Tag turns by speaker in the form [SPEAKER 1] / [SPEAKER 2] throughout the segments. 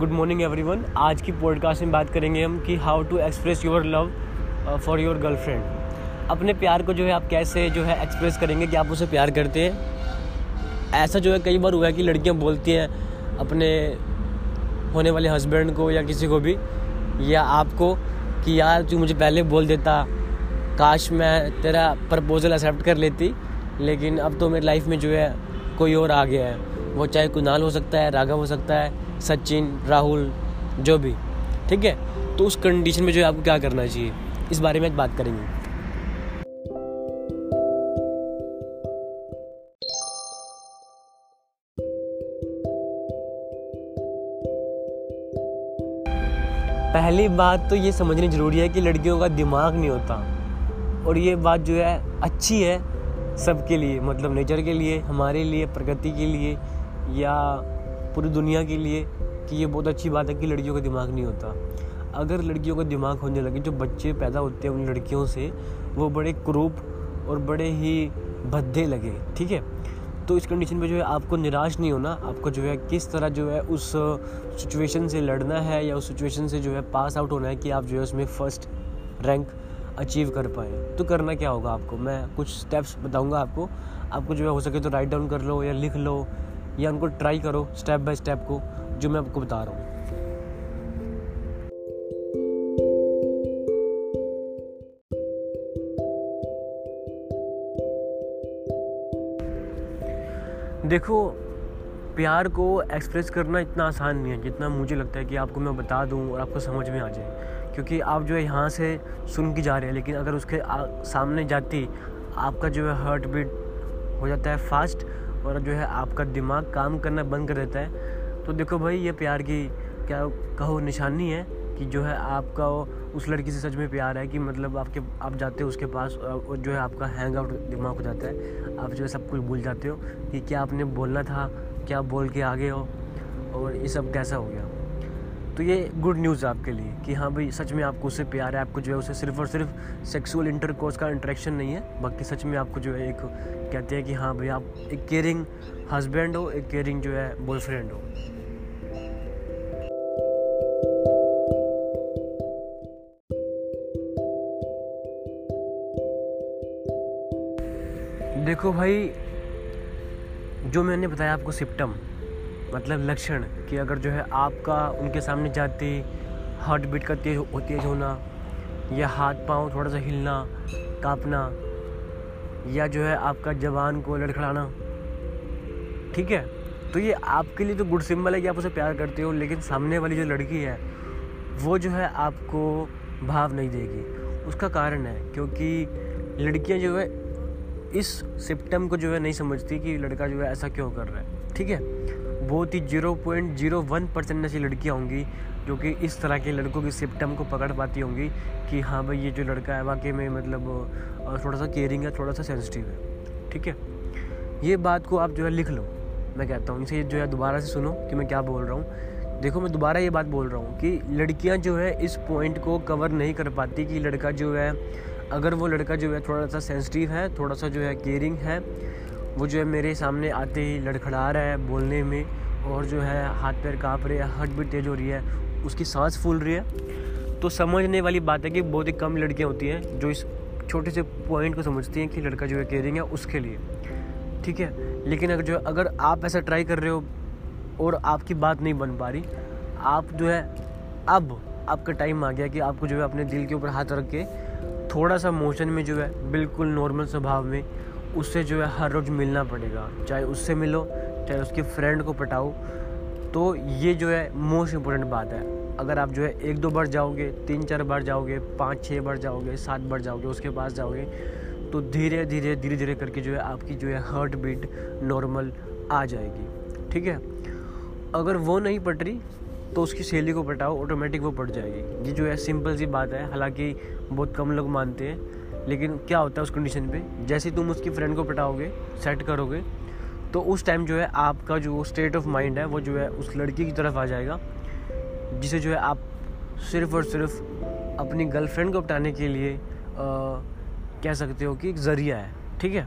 [SPEAKER 1] Good morning everyone. आज की podcast में बात करेंगे हम कि how to express your love for your girlfriend अपने प्यार को जो है आप कैसे जो है एक्सप्रेस करेंगे कि आप उसे प्यार करते हैं। ऐसा जो है कई बार हुआ है कि लड़कियाँ बोलती हैं अपने होने वाले हस्बैंड को या किसी को भी, या आपको कि यार तू मुझे पहले बोल देता, काश मैं तेरा प्रपोज़ल एक्सेप्ट कर लेती, लेकिन अब तो मेरी लाइफ में जो है कोई और आ गया है। वो चाहे कुनाल हो सकता है, राघव हो सकता है सचिन, राहुल, जो भी, ठीक है? तो उस कंडीशन में जो है आपको क्या करना चाहिए? इस बारे में बात करेंगे। पहली बात तो ये समझनी ज़रूरी है कि लड़कियों का दिमाग नहीं होता। और ये बात जो है, अच्छी है सबके लिए मतलब नेचर के लिए, हमारे लिए प्रकृति के लिए, या पूरी दुनिया के लिए कि ये बहुत अच्छी बात है कि लड़कियों का दिमाग नहीं होता। अगर लड़कियों का दिमाग होने लगे, जो बच्चे पैदा होते हैं उन लड़कियों से, वो बड़े क्रूप और बड़े ही भद्दे लगे, ठीक है? तो इस कंडीशन में जो है आपको निराश नहीं होना, आपको जो है किस तरह जो है उस सिचुएशन से लड़ना है या उस सिचुएशन से जो है पास आउट होना है कि आप जो है उसमें फ़र्स्ट रैंक अचीव कर पाए। तो करना क्या होगा आपको? मैं कुछ स्टेप्स बताऊँगा आपको। आपको जो है हो सके तो राइट डाउन कर लो या लिख लो। या उनको ट्राई करो स्टेप बाय स्टेप को, जो मैं आपको बता रहा हूँ। देखो, प्यार को एक्सप्रेस करना इतना आसान नहीं है, जितना मुझे लगता है कि आपको मैं बता दूँ और आपको समझ में आ जाए। क्योंकि आप जो है यहाँ से सुन के जा रहे हैं, लेकिन अगर उसके सामने जाती आपका जो है हार्ट बीट हो जाता है फास्ट और जो है आपका दिमाग काम करना बंद कर देता है। तो देखो भाई, ये प्यार की क्या कहो निशानी है कि जो है आपका उस लड़की से सच में प्यार है कि मतलब आपके, आप जाते हो उसके पास और जो है आपका हैंग आउट दिमाग हो जाता है। आप जो है सब कुछ भूल जाते हो कि क्या आपने बोलना था, क्या बोल के आगे हो, और ये सब कैसा हो गया। तो ये गुड न्यूज़ है आपके लिए कि हाँ भाई, सच में आपको उससे प्यार है, आपको जो है उसे सिर्फ़ और सिर्फ़ सेक्सुअल इंटरकोर्स का इंट्रैक्शन नहीं है, बाकी सच में आपको जो है एक कहते हैं कि हाँ भाई, आप एक केयरिंग हस्बैंड हो, एक केयरिंग जो है बॉयफ्रेंड हो। देखो भाई, जो मैंने बताया आपको सिप्टम मतलब लक्षण कि अगर जो है आपका उनके सामने जाते हार्ट बीट का तेज हो, तेज होना या हाथ पाँव थोड़ा सा हिलना कांपना या जो है आपका जवान को लड़खड़ाना ठीक है? तो ये आपके लिए तो गुड सिंबल है कि आप उसे प्यार करते हो लेकिन सामने वाली जो लड़की है वो जो है आपको भाव नहीं देगी। उसका कारण है क्योंकि लड़कियाँ जो है इस सिप्टम को जो है नहीं समझती कि लड़का जो है ऐसा क्यों कर रहा है ठीक है? बहुत ही zero point zero one percent ऐसी लड़कियाँ होंगी जो कि इस तरह के लड़कों की सिप्टम को पकड़ पाती होंगी कि हाँ भाई, ये जो लड़का है, वाकई में मतलब थोड़ा सा केयरिंग है थोड़ा सा सेंसिटिव है। ठीक है? ये बात को आप जो है लिख लो। मैं कहता हूँ, इसे जो है दोबारा से सुनो कि मैं क्या बोल रहा हूँ। देखो, मैं दोबारा ये बात बोल रहा हूँ कि लड़कियाँ जो है इस पॉइंट को कवर नहीं कर पाती कि लड़का जो है, अगर वो लड़का जो है थोड़ा सा सेंसिटिव है थोड़ा सा जो है केयरिंग है वो जो है मेरे सामने आते ही लड़खड़ा रहा है बोलने में और जो है हाथ पैर काँप रहे हैं हट भी तेज़ हो रही है, उसकी सांस फूल रही है। तो समझने वाली बात है कि बहुत ही कम लड़कियाँ होती हैं जो इस छोटे से पॉइंट को समझती हैं कि लड़का जो है केयरिंग है उसके लिए। ठीक है? लेकिन अगर जो है, अगर आप ऐसा ट्राई कर रहे हो और आपकी बात नहीं बन पा रही, आप जो है, अब आपका टाइम आ गया कि आपको जो है अपने दिल के ऊपर हाथ रख के थोड़ा सा मोशन में जो है बिल्कुल नॉर्मल स्वभाव में उससे जो है हर रोज़ मिलना पड़ेगा। चाहे उससे मिलो, चाहे उसके फ्रेंड को पटाओ तो ये जो है मोस्ट इम्पोर्टेंट बात है। अगर आप जो है एक दो बार जाओगे, तीन चार बार जाओगे, पाँच छः बार जाओगे, सात बार जाओगे, उसके पास जाओगे तो धीरे धीरे धीरे धीरे करके जो है आपकी जो है हार्ट बीट नॉर्मल आ जाएगी। ठीक है? अगर वो नहीं पट रही तो उसकी सहेली को पटाओ ऑटोमेटिक वो पट जाएगी। ये जो है सिंपल सी बात है, हालाँकि बहुत कम लोग मानते हैं लेकिन क्या होता है उस कंडीशन पे? जैसे तुम उसकी फ्रेंड को पटाओगे सेट करोगे तो उस टाइम जो है आपका जो स्टेट ऑफ़ माइंड है वो जो है उस लड़की की तरफ़ आ जाएगा जिसे जो है आप सिर्फ़ और सिर्फ़ अपनी गर्लफ्रेंड को पटाने के लिए आ, कह सकते हो कि एक ज़रिया है ठीक है?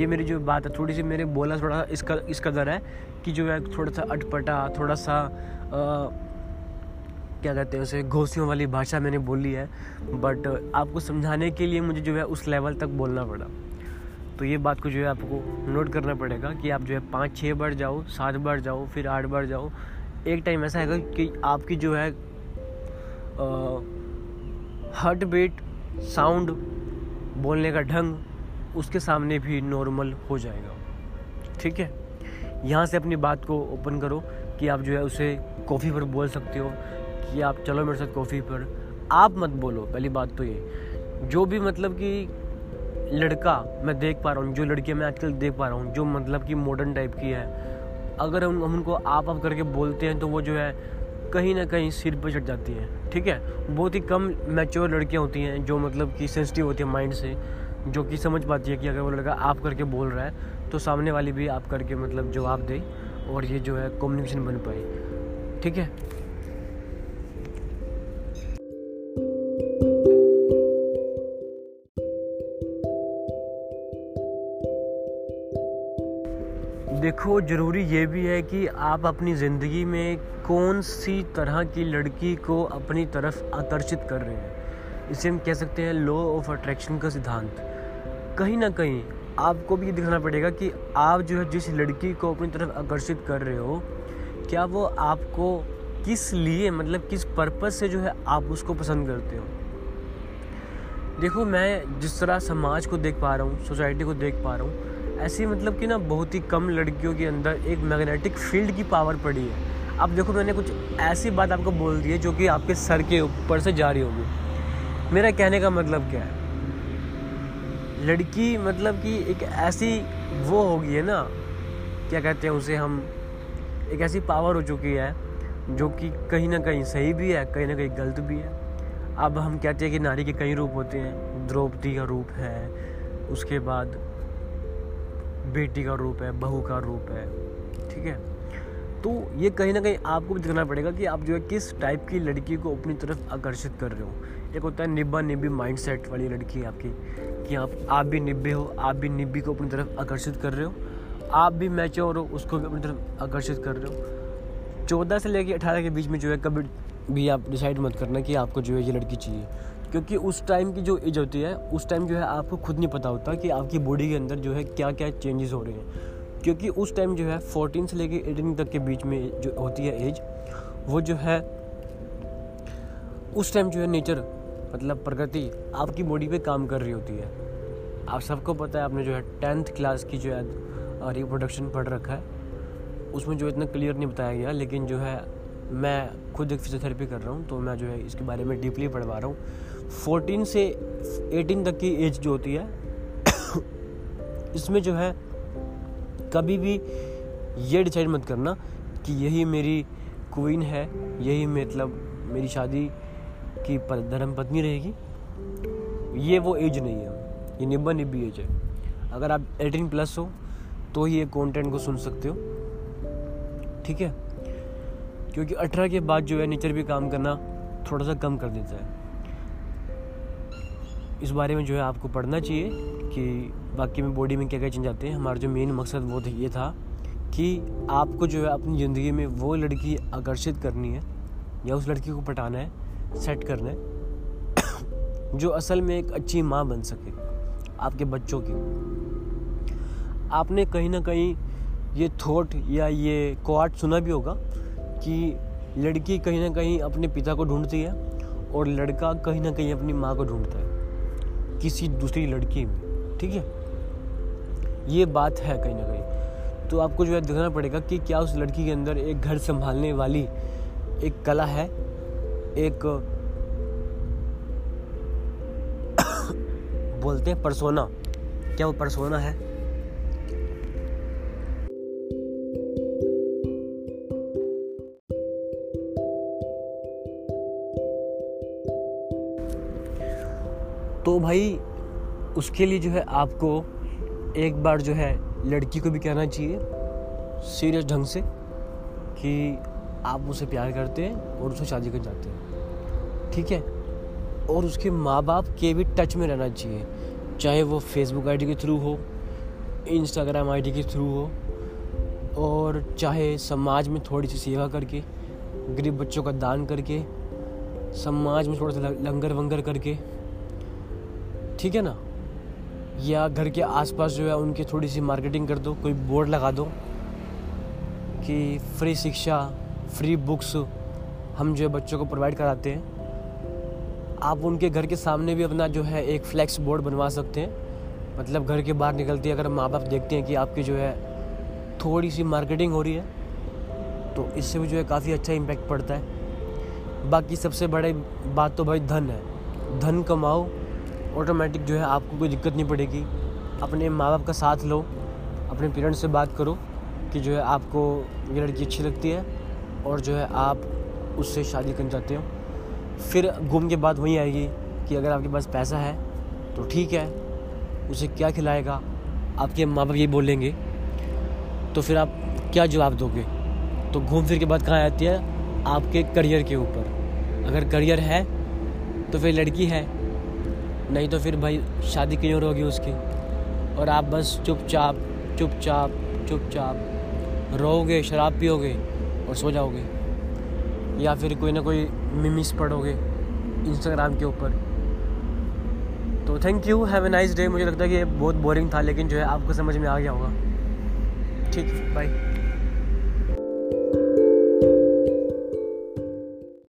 [SPEAKER 1] ये मेरी जो बात है थोड़ी सी मेरे बोला थोड़ा सा इसका इस कदर है कि जो है थोड़ा सा अटपटा थोड़ा सा आ, क्या कहते हैं उसे, घोसियों वाली भाषा मैंने बोली है बट आपको समझाने के लिए मुझे जो है उस लेवल तक बोलना पड़ा। तो ये बात को जो है आपको नोट करना पड़ेगा कि आप जो है पाँच छः बार जाओ, सात बार जाओ, फिर आठ बार जाओ। एक टाइम ऐसा है कि आपकी जो है हार्ट बीट साउंड बोलने का ढंग उसके सामने भी नॉर्मल हो जाएगा। ठीक है? यहाँ से अपनी बात को ओपन करो कि आप जो है उसे कॉफ़ी पर बोल सकते हो कि आप चलो मेरे साथ कॉफ़ी पर। आप मत बोलो, पहली बात तो ये। जो भी मतलब कि लड़का मैं देख पा रहा हूँ, जो लड़कियाँ मैं आजकल देख पा रहा हूँ, जो मतलब कि मॉडर्न टाइप की है, अगर हम उनको आप आप करके बोलते हैं तो वो जो है कहीं ना कहीं सिर पर चढ़ जाती हैं, ठीक है? बहुत ही कम मैच्योर लड़कियाँ होती हैं जो मतलब कि सेंसिटिव होती है माइंड से, जो कि समझ पाती है कि अगर वो लड़का आप करके बोल रहा है तो सामने वाली भी आप करके मतलब जवाब दे और ये जो है कम्युनिकेशन बन पाए, ठीक है? देखो, ज़रूरी ये भी है कि आप अपनी ज़िंदगी में कौन सी तरह की लड़की को अपनी तरफ़ आकर्षित कर रहे हैं। इसे हम कह सकते हैं लॉ ऑफ़ अट्रैक्शन का सिद्धांत। कहीं ना कहीं आपको भी ये दिखाना पड़ेगा कि आप जो है, जिस लड़की को अपनी तरफ़ आकर्षित कर रहे हो, क्या वो आपको किस लिए मतलब किस पर्पज़ से जो है आप उसको पसंद करते हो? देखो, मैं जिस तरह समाज को देख पा रहा हूँ सोसाइटी को देख पा रहा हूँ ऐसी मतलब कि ना बहुत ही कम लड़कियों के अंदर एक मैग्नेटिक फ़ील्ड की पावर पड़ी है। अब देखो, मैंने कुछ ऐसी बात आपको बोल दी है जो कि आपके सर के ऊपर से जा रही होगी। मेरा कहने का मतलब क्या है? लड़की मतलब कि एक ऐसी वो होगी है ना, क्या कहते हैं उसे हम, एक ऐसी पावर हो चुकी है जो कि कहीं ना कहीं सही भी है, कहीं ना कहीं गलत भी है। अब हम कहते हैं कि नारी के कई रूप होते हैं। द्रौपदी का रूप है, उसके बाद बेटी का रूप है, बहू का रूप है, ठीक है? तो ये कहीं ना कहीं आपको भी देखना पड़ेगा कि आप जो है किस टाइप की लड़की को अपनी तरफ़ आकर्षित कर रहे हो। एक होता है निब्बा निब्बी माइंड सेट वाली लड़की है आपकी, कि आप आप भी निब्बे हो, आप भी निब्बी को अपनी तरफ़ आकर्षित कर रहे हो। आप भी मैच्योर हो उसको भी अपनी तरफ़ आकर्षित कर रहे हो। चौदह से लेकर अठारह के बीच में जो है कभी भी आप डिसाइड मत करना कि आपको जो है ये लड़की चाहिए। क्योंकि उस टाइम की जो एज होती है, उस टाइम जो है आपको खुद नहीं पता होता कि आपकी बॉडी के अंदर जो है क्या क्या चेंजेस हो रहे हैं। क्योंकि उस टाइम जो है फोर्टीन से लेकर एटीन तक के बीच में जो होती है एज वो जो है, उस टाइम जो है नेचर मतलब प्रकृति आपकी बॉडी पे काम कर रही होती है। आप सबको पता है, आपने जो है टेंथ क्लास की जो है रिप्रोडक्शन पढ़ रखा है। उसमें जो इतना क्लियर नहीं बताया गया, लेकिन जो है, मैं खुद एक फिजियोथेरेपी कर रहा हूँ तो मैं जो है इसके बारे में डीपली पढ़वा रहा हूँ। फोर्टीन से एटीन तक की एज जो होती है, इसमें जो है, कभी भी ये डिसाइड मत करना कि यही मेरी क्वीन है, यही मतलब मेरी शादी की धर्म पत्नी रहेगी। ये वो एज नहीं है। ये निब्बा निब्बी एज है। अगर आप एटीन प्लस हो तो ही ये कंटेंट को सुन सकते हो। ठीक है? क्योंकि अठारह के बाद जो है नेचर भी काम करना थोड़ा सा कम कर देता है। इस बारे में जो है आपको पढ़ना चाहिए कि बाकी में बॉडी में क्या क्या चेंज आते हैं। हमारा जो मेन मकसद वो ये था कि आपको जो है अपनी ज़िंदगी में वो लड़की आकर्षित करनी है या उस लड़की को पटाना है सेट करना है, जो असल में एक अच्छी माँ बन सके आपके बच्चों की। आपने कहीं ना कहीं ये थॉट या ये क्वाट सुना भी होगा कि लड़की कहीं ना कहीं अपने पिता को ढूंढती है और लड़का कहीं ना कहीं अपनी माँ को ढूंढता है। किसी दूसरी लड़की में, ठीक है? ये बात है कहीं ना कहीं। तो आपको जो है देखना पड़ेगा कि क्या उस लड़की के अंदर एक घर संभालने वाली एक कला है, एक बोलते हैं परसोना क्या वो परसोना है? भाई, उसके लिए जो है आपको एक बार जो है लड़की को भी कहना चाहिए सीरियस ढंग से, कि आप उसे प्यार करते हैं और उसे शादी कर जाते हैं। ठीक है? और उसके माँ बाप के भी टच में रहना चाहिए, चाहे वो फेसबुक आईडी के थ्रू हो इंस्टाग्राम आईडी के थ्रू हो, और चाहे समाज में थोड़ी सी सेवा करके, गरीब बच्चों का दान करके, समाज में थोड़ा सा लंगर वंगर करके ठीक है ना? या घर के आसपास जो है उनकी थोड़ी सी मार्केटिंग कर दो, कोई बोर्ड लगा दो कि फ्री शिक्षा फ्री बुक्स हम जो है बच्चों को प्रोवाइड कराते हैं। आप उनके घर के सामने भी अपना जो है एक फ्लैक्स बोर्ड बनवा सकते हैं। मतलब घर के बाहर निकलते अगर माँ बाप देखते हैं कि आपकी जो है थोड़ी सी मार्केटिंग हो रही है तो इससे भी जो है काफ़ी अच्छा इम्पैक्ट पड़ता है। बाकी सबसे बड़ी बात तो भाई धन है। धन कमाओ ऑटोमेटिक जो है आपको कोई दिक्कत नहीं पड़ेगी। अपने माँ बाप का साथ लो, अपने पेरेंट्स से बात करो कि जो है आपको ये लड़की अच्छी लगती है और जो है आप उससे शादी करना चाहते हो। फिर घूम के बाद वहीं आएगी कि अगर आपके पास पैसा है तो ठीक है, उसे क्या खिलाएगा, आपके माँ बाप ये बोलेंगे। तो फिर आप क्या जवाब दोगे? तो घूम फिर के बाद कहाँ आती है? आपके करियर के ऊपर। अगर करियर है तो फिर लड़की है नहीं तो फिर भाई, शादी क्यों होगी उसकी? और आप बस चुपचाप चुपचाप चुपचाप रहोगे शराब पियोगे और सो जाओगे। या फिर कोई ना कोई मिमिस पढ़ोगे इंस्टाग्राम के ऊपर। तो thank you have a nice day मुझे लगता है कि ये बहुत बोरिंग था, लेकिन जो है आपको समझ में आ गया होगा। ठीक बाय